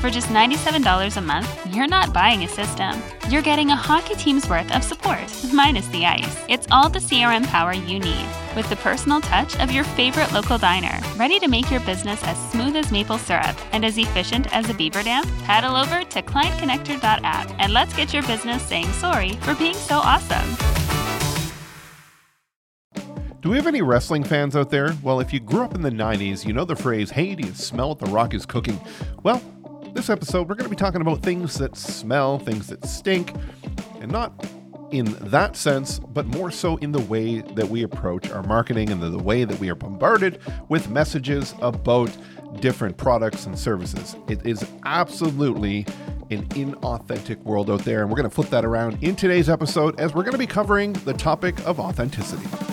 For just $97 a month, you're not buying a system. You're getting a hockey team's worth of support, minus the ice. It's all the CRM power you need, with the personal touch of your favorite local diner, ready to make your business as smooth as maple syrup and as efficient as a beaver dam. Paddle over to clientconnector.app and let's get your business saying sorry for being so awesome. Do we have any wrestling fans out there? Well, if you grew up in the 90s, you know the phrase, hey, do you smell what The Rock is cooking? Well, this episode, we're going to be talking about things that smell, things that stink, and not in that sense, but more so in the way that we approach our marketing and the, the way that we are bombarded with messages about different products and services. It is absolutely an inauthentic world out there, and we're going to flip that around in today's episode as we're going to be covering the topic of authenticity.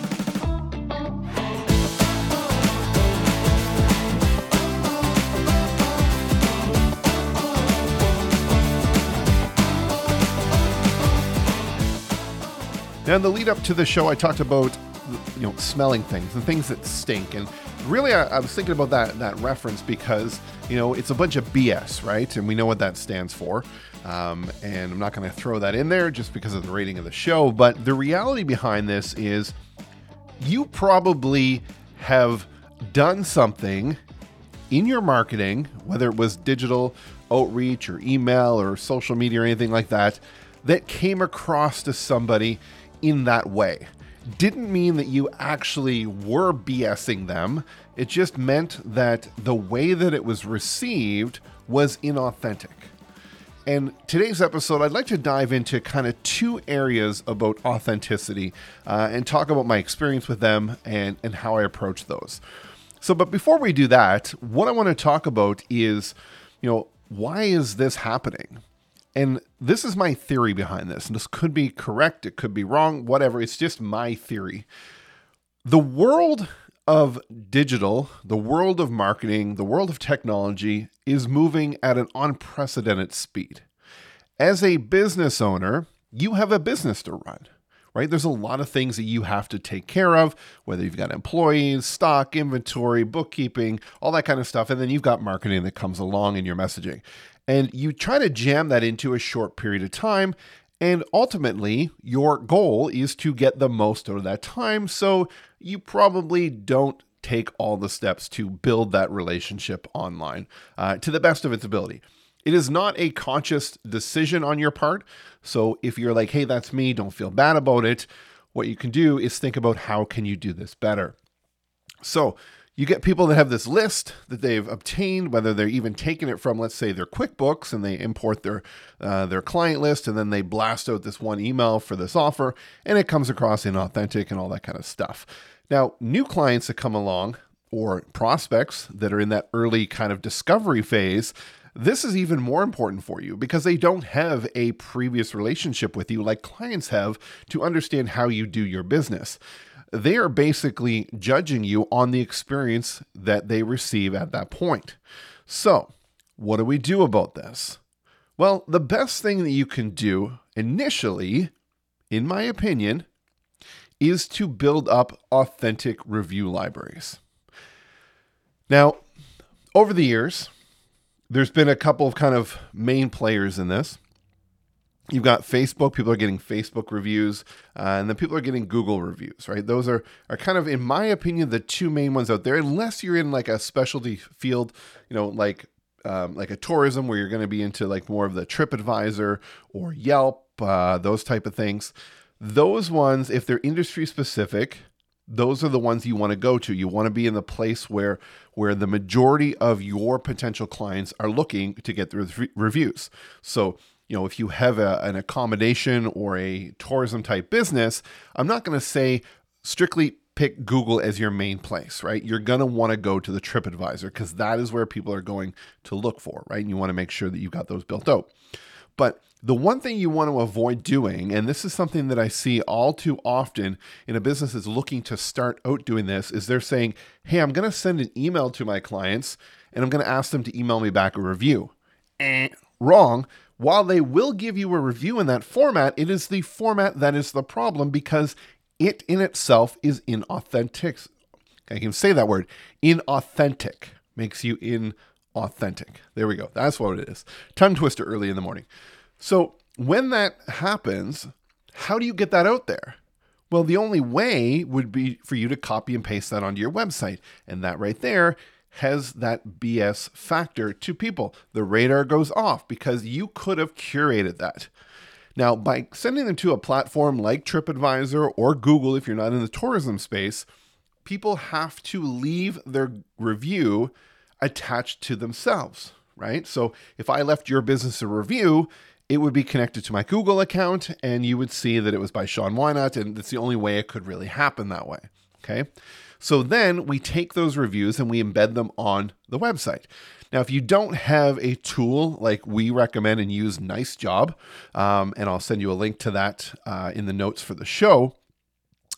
Now, in the lead up to the show, I talked about you know smelling things and things that stink, and really, I, I, was thinking about that that reference because you know it's a bunch of BS, right? And we know what that stands for. Um, and I'm not going to throw that in there just because of the rating of the show. But the reality behind this is, you probably have done something in your marketing, whether it was digital outreach or email or social media or anything like that, that came across to somebody in that way. Didn't mean that you actually were BSing them. It just meant that the way that it was received was inauthentic. And today's episode, I'd like to dive into kind of two areas about authenticity uh, and talk about my experience with them and, and how I approach those. So, but before we do that, what I want to talk about is, you know, why is this happening? And this is my theory behind this. And this could be correct, it could be wrong, whatever. It's just my theory. The world of digital, the world of marketing, the world of technology is moving at an unprecedented speed. As a business owner, you have a business to run, right? There's a lot of things that you have to take care of, whether you've got employees, stock, inventory, bookkeeping, all that kind of stuff. And then you've got marketing that comes along in your messaging. And you try to jam that into a short period of time. And ultimately, your goal is to get the most out of that time. So you probably don't take all the steps to build that relationship online uh, to the best of its ability. It is not a conscious decision on your part. So if you're like, hey, that's me, don't feel bad about it. What you can do is think about how can you do this better. So you get people that have this list that they've obtained, whether they're even taking it from, let's say, their QuickBooks, and they import their uh, their client list, and then they blast out this one email for this offer, and it comes across inauthentic and all that kind of stuff. Now, new clients that come along or prospects that are in that early kind of discovery phase, this is even more important for you because they don't have a previous relationship with you like clients have to understand how you do your business they are basically judging you on the experience that they receive at that point. So, what do we do about this? Well, the best thing that you can do initially, in my opinion, is to build up authentic review libraries. Now, over the years, there's been a couple of kind of main players in this. You've got Facebook, people are getting Facebook reviews, uh, and then people are getting Google reviews, right? Those are, are kind of, in my opinion, the two main ones out there, unless you're in like a specialty field, you know, like um, like a tourism where you're going to be into like more of the TripAdvisor or Yelp, uh, those type of things. Those ones, if they're industry specific, those are the ones you want to go to. You want to be in the place where where the majority of your potential clients are looking to get the reviews. So you know, if you have a, an accommodation or a tourism type business, I'm not going to say strictly pick Google as your main place, right? You're going to want to go to the TripAdvisor because that is where people are going to look for, right? And you want to make sure that you've got those built out. But the one thing you want to avoid doing, and this is something that I see all too often in a business that's looking to start out doing this, is they're saying, Hey, I'm going to send an email to my clients and I'm going to ask them to email me back a review. Eh, wrong. While they will give you a review in that format, it is the format that is the problem because it in itself is inauthentic. I can say that word inauthentic makes you inauthentic. There we go. That's what it is. Tongue twister early in the morning. So when that happens, how do you get that out there? Well, the only way would be for you to copy and paste that onto your website. And that right there has that BS factor to people. The radar goes off because you could have curated that. Now, by sending them to a platform like TripAdvisor or Google, if you're not in the tourism space, people have to leave their review attached to themselves, right? So if I left your business a review, it would be connected to my Google account and you would see that it was by Shaun Whynacht, and that's the only way it could really happen that way. Okay. So then we take those reviews and we embed them on the website. Now, if you don't have a tool like we recommend and use NiceJob, um, and I'll send you a link to that uh, in the notes for the show,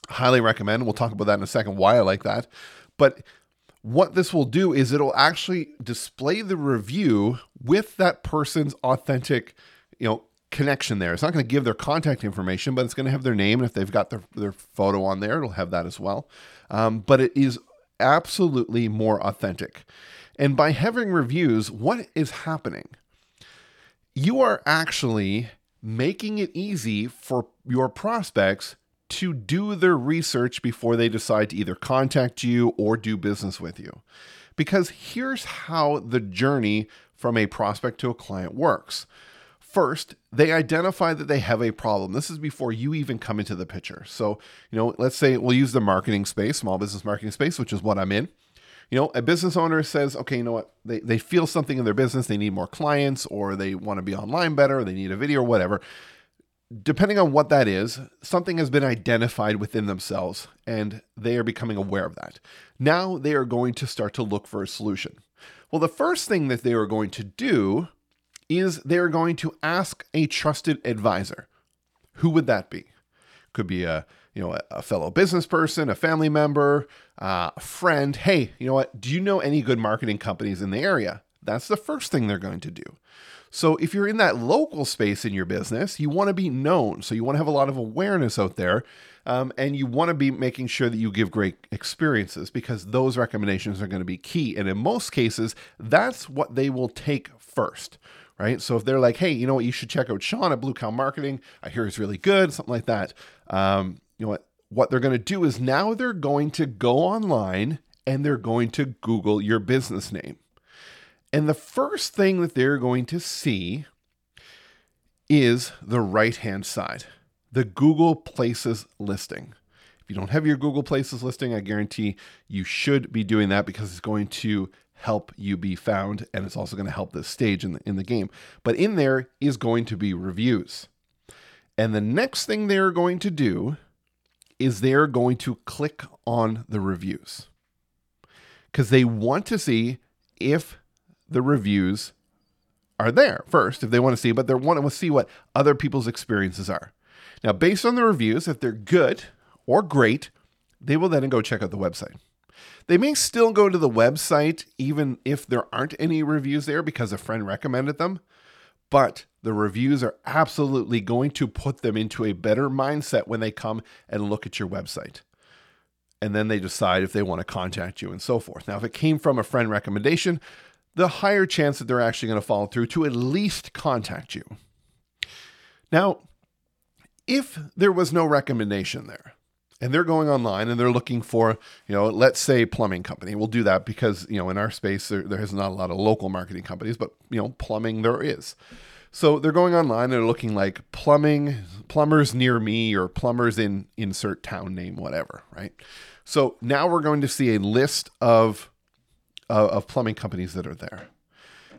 highly recommend. We'll talk about that in a second why I like that. But what this will do is it'll actually display the review with that person's authentic, you know, connection there. It's not going to give their contact information, but it's going to have their name. And if they've got their, their photo on there, it'll have that as well. Um, but it is absolutely more authentic. And by having reviews, what is happening? You are actually making it easy for your prospects to do their research before they decide to either contact you or do business with you. Because here's how the journey from a prospect to a client works. First, they identify that they have a problem. This is before you even come into the picture. So, you know, let's say we'll use the marketing space, small business marketing space, which is what I'm in. You know, a business owner says, okay, you know what? They, they feel something in their business. They need more clients or they want to be online better or they need a video or whatever. Depending on what that is, something has been identified within themselves and they are becoming aware of that. Now they are going to start to look for a solution. Well, the first thing that they are going to do is they're going to ask a trusted advisor. Who would that be? Could be a you know a, fellow business person, a family member, uh, a friend. Hey, you know what? Do you know any good marketing companies in the area? That's the first thing they're going to do. So if you're in that local space in your business, you want to be known. So you want to have a lot of awareness out there. Um, and you want to be making sure that you give great experiences because those recommendations are going to be key. And in most cases, that's what they will take first right? So if they're like, hey, you know what, you should check out Shaun at Blue Cow Marketing. I hear he's really good, something like that. Um, you know what? What they're going to do is now they're going to go online and they're going to Google your business name. And the first thing that they're going to see is the right hand side, the Google Places listing. If you don't have your Google Places listing, I guarantee you should be doing that because it's going to help you be found and it's also going to help this stage in the, in the game. But in there is going to be reviews. And the next thing they're going to do is they're going to click on the reviews because they want to see if the reviews are there first, if they want to see, but they want to see what other people's experiences are. Now, based on the reviews, if they're good or great, they will then go check out the website. They may still go to the website even if there aren't any reviews there because a friend recommended them, but the reviews are absolutely going to put them into a better mindset when they come and look at your website. And then they decide if they want to contact you and so forth. Now, if it came from a friend recommendation, the higher chance that they're actually going to follow through to at least contact you. Now, if there was no recommendation there, and they're going online and they're looking for, you know, let's say plumbing company. We'll do that because, you know, in our space, there, there is not a lot of local marketing companies, but, you know, plumbing there is. So they're going online and they're looking like plumbing, plumbers near me or plumbers in insert town name, whatever, right? So now we're going to see a list of, uh, of plumbing companies that are there.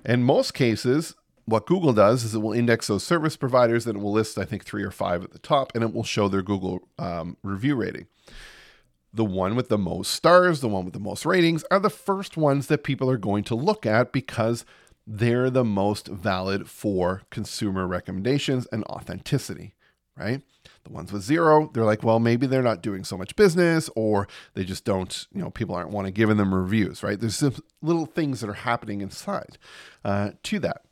In most cases, what Google does is it will index those service providers and it will list, I think, three or five at the top and it will show their Google um, review rating. The one with the most stars, the one with the most ratings, are the first ones that people are going to look at because they're the most valid for consumer recommendations and authenticity, right? The ones with zero, they're like, well, maybe they're not doing so much business or they just don't, you know, people aren't want to giving them reviews, right? There's some little things that are happening inside uh, to that.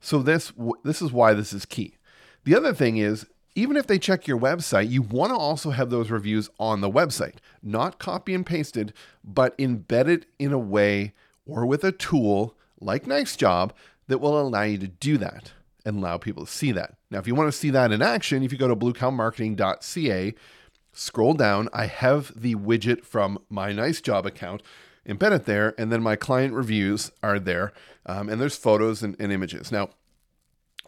So this this is why this is key. The other thing is even if they check your website, you want to also have those reviews on the website, not copy and pasted, but embedded in a way or with a tool like NiceJob that will allow you to do that and allow people to see that. Now, if you want to see that in action, if you go to bluecowmarketing.ca, scroll down, I have the widget from my NiceJob account embedded there, and then my client reviews are there, um, and there's photos and, and images. Now,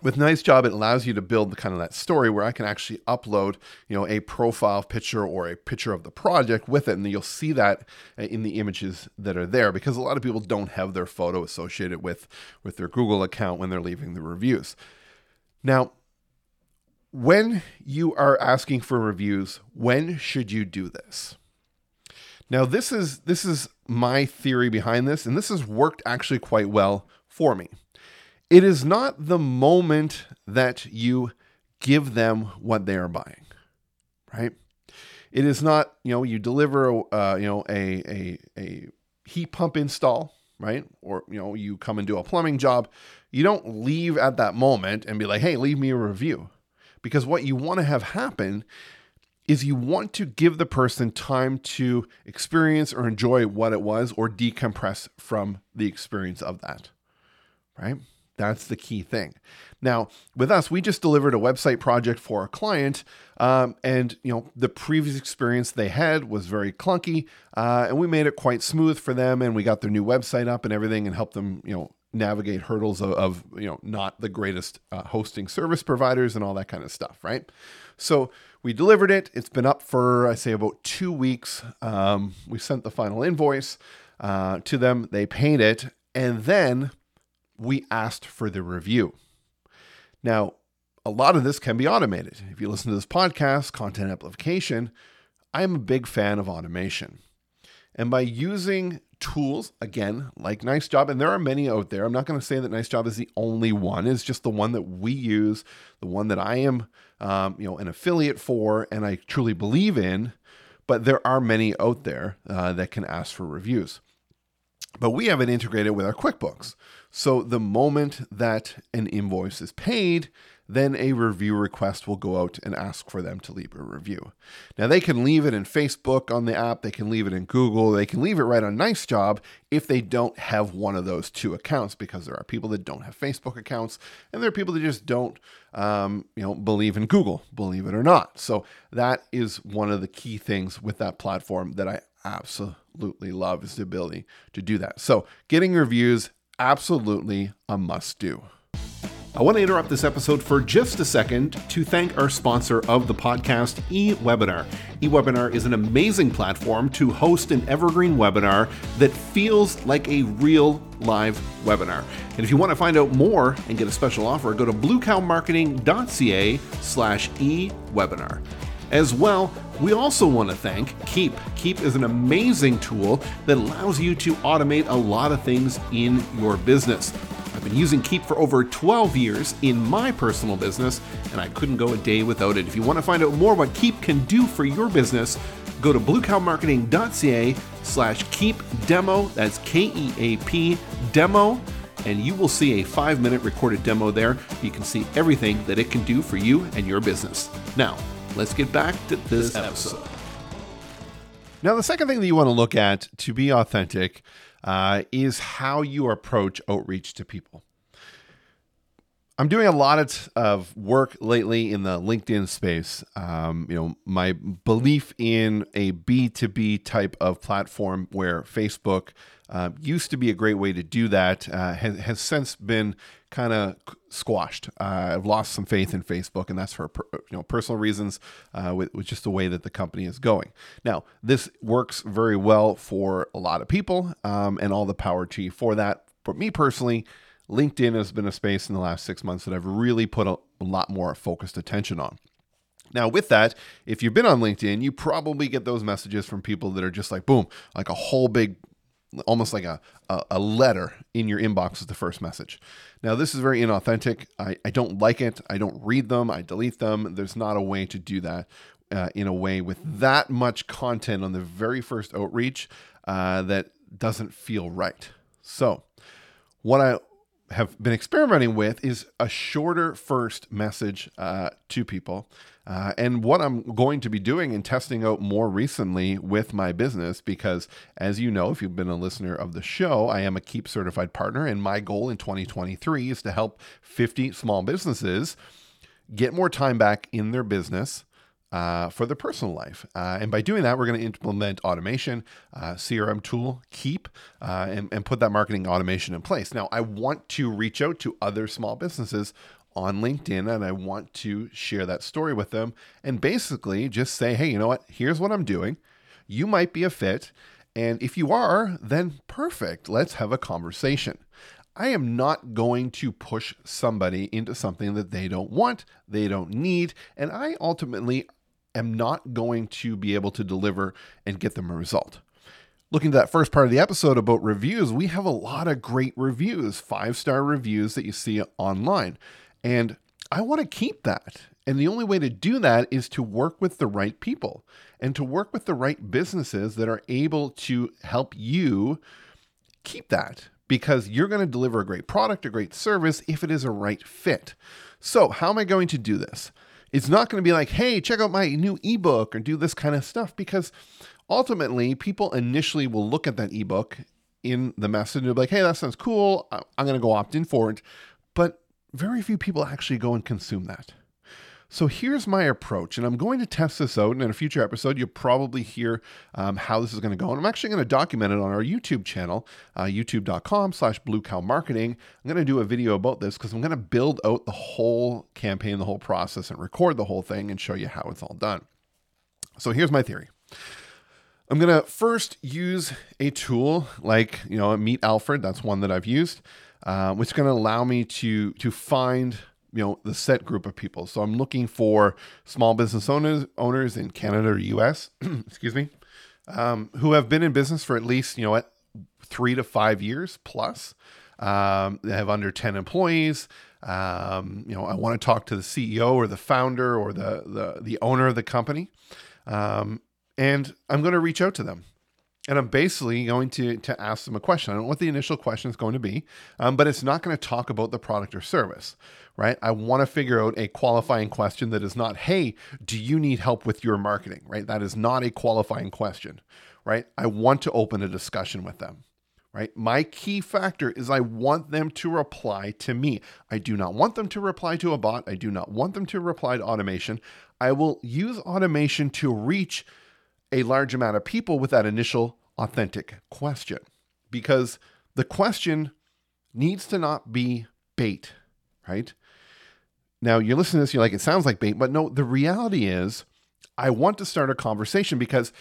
with NiceJob it allows you to build the kind of that story where i can actually upload you know a profile picture or a picture of the project with it and you'll see that uh, in the images that are there because a lot of people don't have their photo associated with with their google account when they're leaving the reviews. Now when you are asking for reviews when should you do this? Now this is this is my theory behind this and this has worked actually quite well for me it is not the moment that you give them what they are buying, right? It is not, you know, you deliver, uh, you know, a, a, a heat pump install, right? Or, you know, you come and do a plumbing job. You don't leave at that moment and be like, hey, leave me a review. Because what you want to have happen is you want to give the person time to experience or enjoy what it was or decompress from the experience of that, right? That's the key thing. Now, with us, we just delivered a website project for a client, um, and you know the previous experience they had was very clunky, uh, and we made it quite smooth for them, and we got their new website up and everything, and helped them, you know, navigate hurdles of, of you know not the greatest uh, hosting service providers and all that kind of stuff, right? So we delivered it. It's been up for I say about two weeks. Um, we sent the final invoice uh, to them. They paid it, and then we asked for the review. Now, a lot of this can be automated. If you listen to this podcast, content amplification, I'm a big fan of automation. And by using tools, again, like NiceJob, and there are many out there, I'm not going to say that NiceJob is the only one. It's just the one that we use, the one that I am, um, you know, an affiliate for, and I truly believe in. But there are many out there uh, that can ask for reviews. But we have it integrated with our QuickBooks. So the moment that an invoice is paid, then a review request will go out and ask for them to leave a review. Now they can leave it in Facebook on the app, they can leave it in Google, they can leave it right on NiceJob if they don't have one of those two accounts, because there are people that don't have Facebook accounts, and there are people that just don't, um, you know, believe in Google, believe it or not. So that is one of the key things with that platform that I absolutely love is the ability to do that. So getting reviews absolutely a must do. I want to interrupt this episode for just a second to thank our sponsor of the podcast, eWebinar. eWebinar is an amazing platform to host an evergreen webinar that feels like a real live webinar. And if you want to find out more and get a special offer, go to bluecowmarketing.ca slash eWebinar. As well, we also want to thank Keap. Keap is an amazing tool that allows you to automate a lot of things in your business. I've been using Keap for over 12 years in my personal business, and I couldn't go a day without it. If you want to find out more what Keap can do for your business, go to bluecowmarketing.ca slash keap demo. That's K-E-A-P demo. And you will see a five minute recorded demo there. You can see everything that it can do for you and your business. Now, let's get back to this episode. Now, the second thing that you want to look at to be authentic uh, is how you approach outreach to people. I'm doing a lot of, of work lately in the LinkedIn space. Um, you know, my belief in a B2B type of platform where Facebook uh, used to be a great way to do that uh, has, has since been kind of squashed. Uh, I've lost some faith in Facebook, and that's for you know personal reasons, uh, with, with, just the way that the company is going. Now, this works very well for a lot of people, um, and all the power to you for that. But me personally, LinkedIn has been a space in the last six months that I've really put a, a lot more focused attention on. Now, with that, if you've been on LinkedIn, you probably get those messages from people that are just like, boom, like a whole big almost like a, a, a letter in your inbox is the first message. Now, this is very inauthentic. I, I don't like it. I don't read them. I delete them. There's not a way to do that uh, in a way with that much content on the very first outreach uh, that doesn't feel right. So, what I have been experimenting with is a shorter first message uh, to people. Uh, and what I'm going to be doing and testing out more recently with my business, because as you know, if you've been a listener of the show, I am a Keap certified partner. And my goal in 2023 is to help 50 small businesses get more time back in their business uh, for their personal life. Uh, and by doing that, we're going to implement automation, uh, CRM tool, Keap, uh, and, and put that marketing automation in place. Now, I want to reach out to other small businesses on LinkedIn and I want to share that story with them and basically just say, hey, you know what? Here's what I'm doing. You might be a fit. And if you are, then perfect. Let's have a conversation. I am not going to push somebody into something that they don't want, they don't need, and I ultimately am not going to be able to deliver and get them a result. Looking to that first part of the episode about reviews, we have a lot of great reviews, five star reviews that you see online. And I want to keep that. And the only way to do that is to work with the right people and to work with the right businesses that are able to help you keep that because you're going to deliver a great product, a great service if it is a right fit. So, how am I going to do this? It's not going to be like, hey, check out my new ebook or do this kind of stuff because ultimately people initially will look at that ebook in the message and be like, hey, that sounds cool. I'm going to go opt in for it. But very few people actually go and consume that. So here's my approach, and I'm going to test this out. And in a future episode, you'll probably hear um, how this is going to go. And I'm actually going to document it on our YouTube channel, uh, youtube.com slash blue cow marketing. I'm going to do a video about this because I'm going to build out the whole campaign, the whole process, and record the whole thing and show you how it's all done. So here's my theory. I'm going to first use a tool like, you know, Meet Alfred. That's one that I've used, uh, which is going to allow me to, to find you know the set group of people. So I'm looking for small business owners owners in Canada or US, excuse me, um, who have been in business for at least you know what three to five years plus. Um, they have under ten employees. Um, you know, I want to talk to the CEO or the founder or the the the owner of the company, um, and I'm going to reach out to them and I'm basically going to to ask them a question. I don't know what the initial question is going to be, um, but it's not going to talk about the product or service, right? I want to figure out a qualifying question that is not, "Hey, do you need help with your marketing?" Right? That is not a qualifying question, right? I want to open a discussion with them. Right? My key factor is I want them to reply to me. I do not want them to reply to a bot. I do not want them to reply to automation. I will use automation to reach a large amount of people with that initial authentic question because the question needs to not be bait, right? Now you're listening to this, you're like, it sounds like bait, but no, the reality is I want to start a conversation because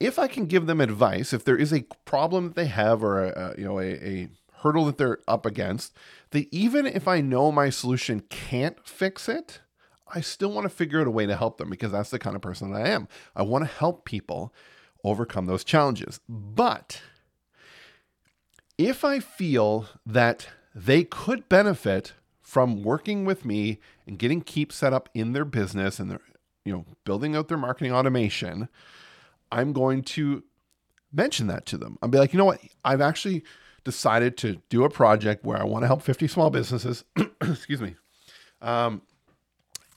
if I can give them advice, if there is a problem that they have or a, you know a, a hurdle that they're up against, that even if I know my solution can't fix it, I still want to figure out a way to help them because that's the kind of person that I am. I want to help people overcome those challenges. But if I feel that they could benefit from working with me and getting Keap set up in their business and they're, you know, building out their marketing automation, I'm going to mention that to them. I'll be like, you know what? I've actually decided to do a project where I want to help 50 small businesses. excuse me. Um,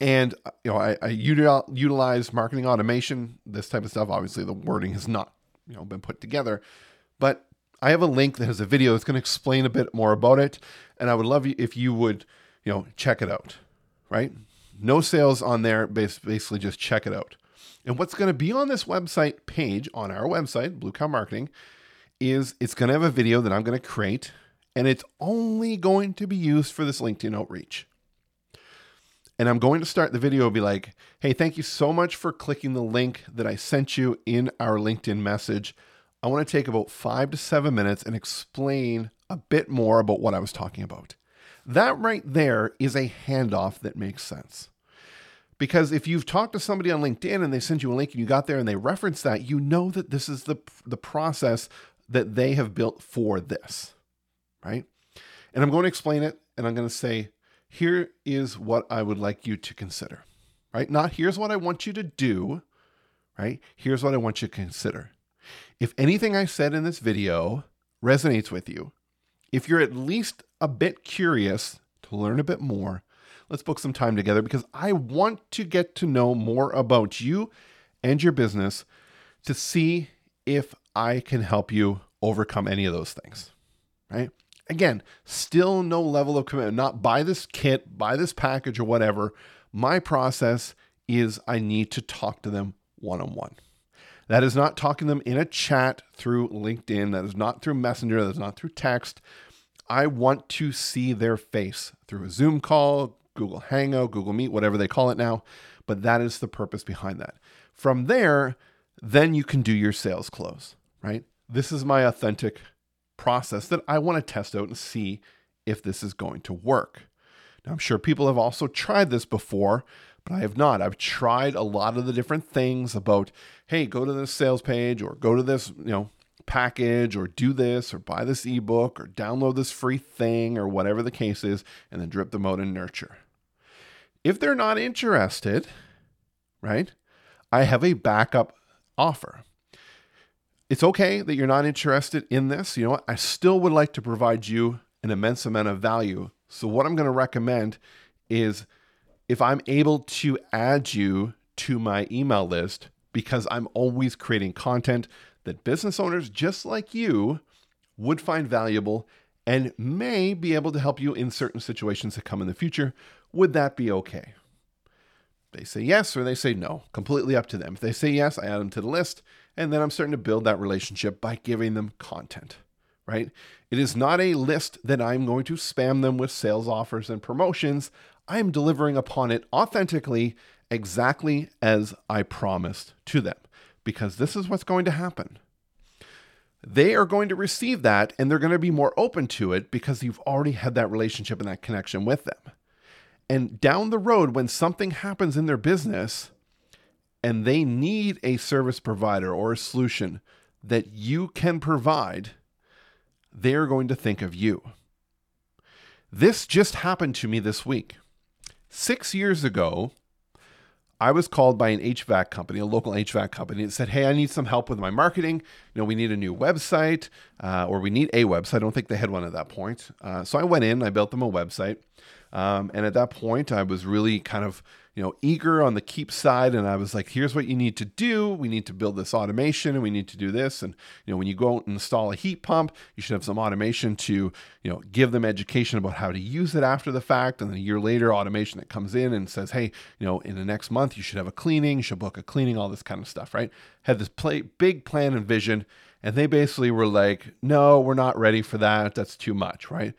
and you know, I, I utilize marketing automation, this type of stuff. Obviously, the wording has not you know been put together, but I have a link that has a video that's going to explain a bit more about it, and I would love you if you would you know check it out. Right? No sales on there. Basically, just check it out. And what's going to be on this website page on our website, Blue Cow Marketing, is it's going to have a video that I'm going to create, and it's only going to be used for this LinkedIn outreach. And I'm going to start the video and be like, hey, thank you so much for clicking the link that I sent you in our LinkedIn message. I want to take about five to seven minutes and explain a bit more about what I was talking about. That right there is a handoff that makes sense. Because if you've talked to somebody on LinkedIn and they send you a link and you got there and they reference that, you know that this is the, the process that they have built for this, right? And I'm going to explain it and I'm going to say, here is what I would like you to consider, right? Not here's what I want you to do, right? Here's what I want you to consider. If anything I said in this video resonates with you, if you're at least a bit curious to learn a bit more, let's book some time together because I want to get to know more about you and your business to see if I can help you overcome any of those things, right? Again, still no level of commitment, not buy this kit, buy this package or whatever. My process is I need to talk to them one on one. That is not talking to them in a chat through LinkedIn. That is not through Messenger. That is not through text. I want to see their face through a Zoom call, Google Hangout, Google Meet, whatever they call it now. But that is the purpose behind that. From there, then you can do your sales close, right? This is my authentic process that I want to test out and see if this is going to work. Now, I'm sure people have also tried this before, but I have not. I've tried a lot of the different things about, hey, go to this sales page or go to this, you know, package or do this or buy this ebook or download this free thing or whatever the case is, and then drip them out and nurture. If they're not interested, right, I have a backup offer. It's okay that you're not interested in this. You know what? I still would like to provide you an immense amount of value. So, what I'm going to recommend is if I'm able to add you to my email list because I'm always creating content that business owners just like you would find valuable and may be able to help you in certain situations that come in the future. Would that be okay? They say yes or they say no, completely up to them. If they say yes, I add them to the list, and then I'm starting to build that relationship by giving them content, right? It is not a list that I'm going to spam them with sales offers and promotions. I am delivering upon it authentically, exactly as I promised to them, because this is what's going to happen. They are going to receive that and they're going to be more open to it because you've already had that relationship and that connection with them. And down the road, when something happens in their business and they need a service provider or a solution that you can provide, they're going to think of you. This just happened to me this week. Six years ago, I was called by an HVAC company, a local HVAC company, that said, Hey, I need some help with my marketing. You know, we need a new website, uh, or we need a website. I don't think they had one at that point. Uh, so I went in, I built them a website. Um, and at that point, I was really kind of, you know, eager on the Keap side. And I was like, here's what you need to do. We need to build this automation and we need to do this. And, you know, when you go out and install a heat pump, you should have some automation to, you know, give them education about how to use it after the fact. And then a year later, automation that comes in and says, hey, you know, in the next month, you should have a cleaning, you should book a cleaning, all this kind of stuff, right? Had this play, big plan and vision. And they basically were like, no, we're not ready for that. That's too much, right?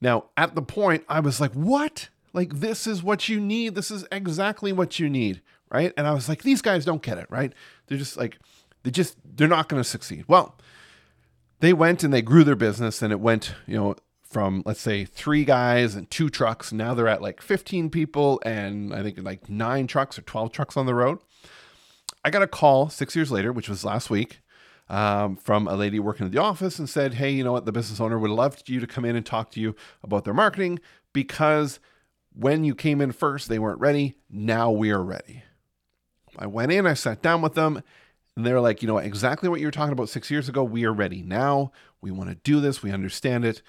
Now, at the point, I was like, what? Like, this is what you need. This is exactly what you need. Right. And I was like, these guys don't get it. Right. They're just like, they just, they're not going to succeed. Well, they went and they grew their business and it went, you know, from let's say three guys and two trucks. Now they're at like 15 people and I think like nine trucks or 12 trucks on the road. I got a call six years later, which was last week, um, from a lady working at the office and said, Hey, you know what? The business owner would love you to come in and talk to you about their marketing because when you came in first, they weren't ready. Now we are ready. I went in, I sat down with them, and they're like, You know, exactly what you were talking about six years ago. We are ready now. We want to do this. We understand it.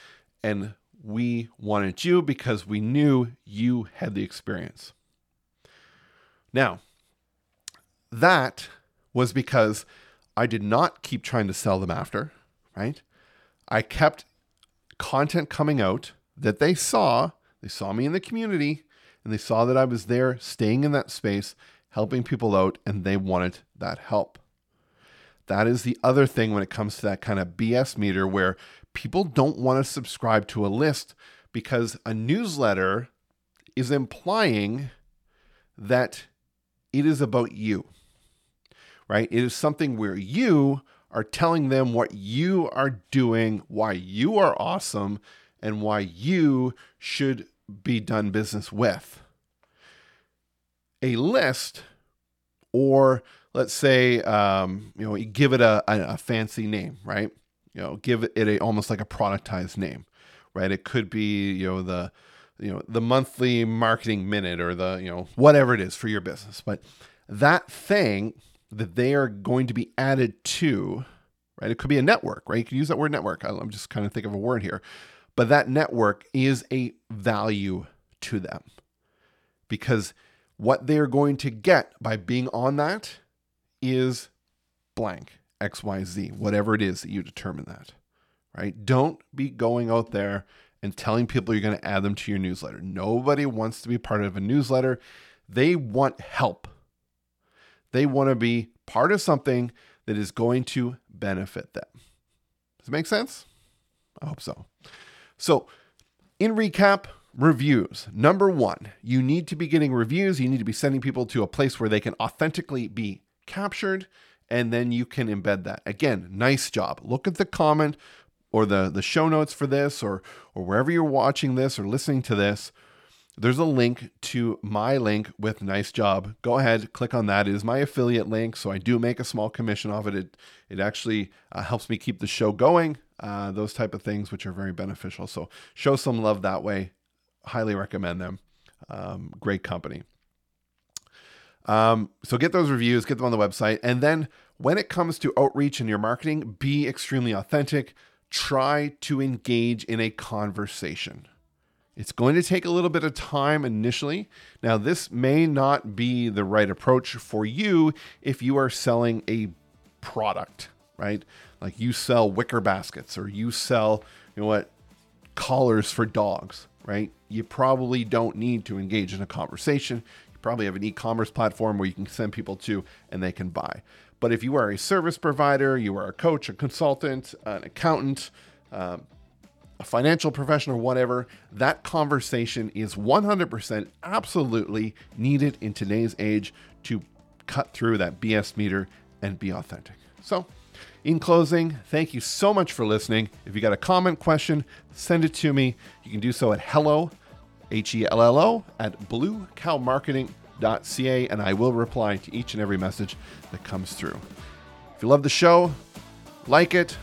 And we wanted you because we knew you had the experience. Now, that was because I did not keep trying to sell them after, right? I kept content coming out that they saw. They saw me in the community and they saw that I was there staying in that space, helping people out, and they wanted that help. That is the other thing when it comes to that kind of BS meter where people don't want to subscribe to a list because a newsletter is implying that it is about you right? It is something where you are telling them what you are doing, why you are awesome, and why you should be done business with. A list, or let's say, um, you know, you give it a, a, a fancy name, right? you know, give it a almost like a productized name, right? It could be, you know, the you know, the monthly marketing minute or the, you know, whatever it is for your business. But that thing that they are going to be added to, right? It could be a network, right? You can use that word network. I'm just kind of think of a word here. But that network is a value to them because what they're going to get by being on that is blank, XYZ, whatever it is that you determine that, right? Don't be going out there and telling people you're going to add them to your newsletter. Nobody wants to be part of a newsletter. They want help. They want to be part of something that is going to benefit them. Does it make sense? I hope so. So, in recap, reviews. Number one, you need to be getting reviews. You need to be sending people to a place where they can authentically be captured, and then you can embed that. Again, NiceJob. Look at the comment, or the, the show notes for this or or wherever you're watching this or listening to this, there's a link to my link with NiceJob. Go ahead, click on that. It is my affiliate link, so I do make a small commission off it. It it actually uh, helps me keep the show going. Uh, those type of things, which are very beneficial. So show some love that way. Highly recommend them. Um, great company. Um, so get those reviews, get them on the website, and then when it comes to outreach and your marketing, be extremely authentic try to engage in a conversation. It's going to take a little bit of time initially. Now, this may not be the right approach for you if you are selling a product, right? Like you sell wicker baskets or you sell, you know what, collars for dogs, right? You probably don't need to engage in a conversation. You probably have an e commerce platform where you can send people to and they can buy. But if you are a service provider, you are a coach, a consultant, an accountant, um, a financial professional, whatever, that conversation is 100% absolutely needed in today's age to cut through that BS meter and be authentic. So, in closing, thank you so much for listening. If you got a comment, question, send it to me. You can do so at hello, H E L L O, at bluecowmarketing.com ca, and I will reply to each and every message that comes through. If you love the show, like it,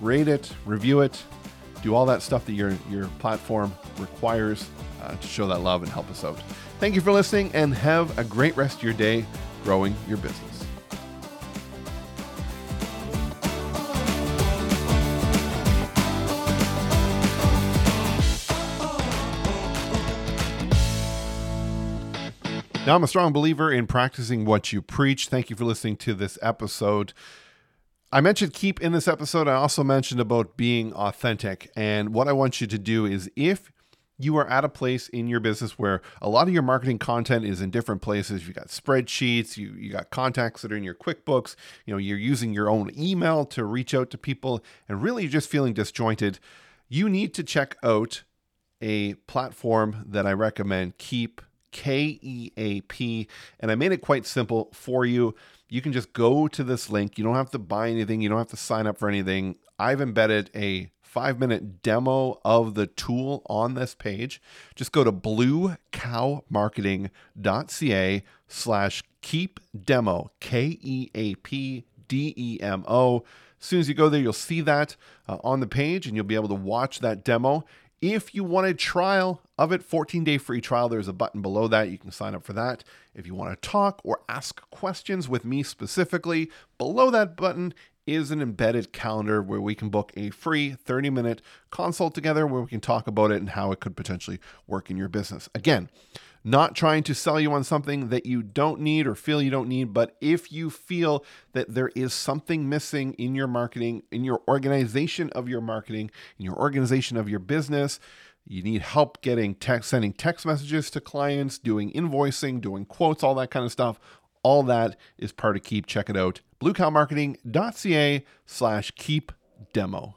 rate it, review it, do all that stuff that your, your platform requires uh, to show that love and help us out. Thank you for listening, and have a great rest of your day growing your business. Now, I'm a strong believer in practicing what you preach. Thank you for listening to this episode. I mentioned Keap in this episode. I also mentioned about being authentic. And what I want you to do is if you are at a place in your business where a lot of your marketing content is in different places. You got spreadsheets, you, you got contacts that are in your QuickBooks, you know, you're using your own email to reach out to people and really just feeling disjointed. You need to check out a platform that I recommend, Keap K E A P. And I made it quite simple for you. You can just go to this link. You don't have to buy anything, you don't have to sign up for anything. I've embedded a five minute demo of the tool on this page. Just go to bluecowmarketing.ca slash keap demo, K E A P D E M O. As soon as you go there, you'll see that uh, on the page and you'll be able to watch that demo. If you want a trial of it, 14 day free trial, there's a button below that. You can sign up for that. If you want to talk or ask questions with me specifically, below that button is an embedded calendar where we can book a free 30 minute consult together where we can talk about it and how it could potentially work in your business. Again, not trying to sell you on something that you don't need or feel you don't need, but if you feel that there is something missing in your marketing, in your organization of your marketing, in your organization of your business, you need help getting text, sending text messages to clients, doing invoicing, doing quotes, all that kind of stuff. All that is part of Keap. Check it out. bluecowmarketing.ca slash keap demo.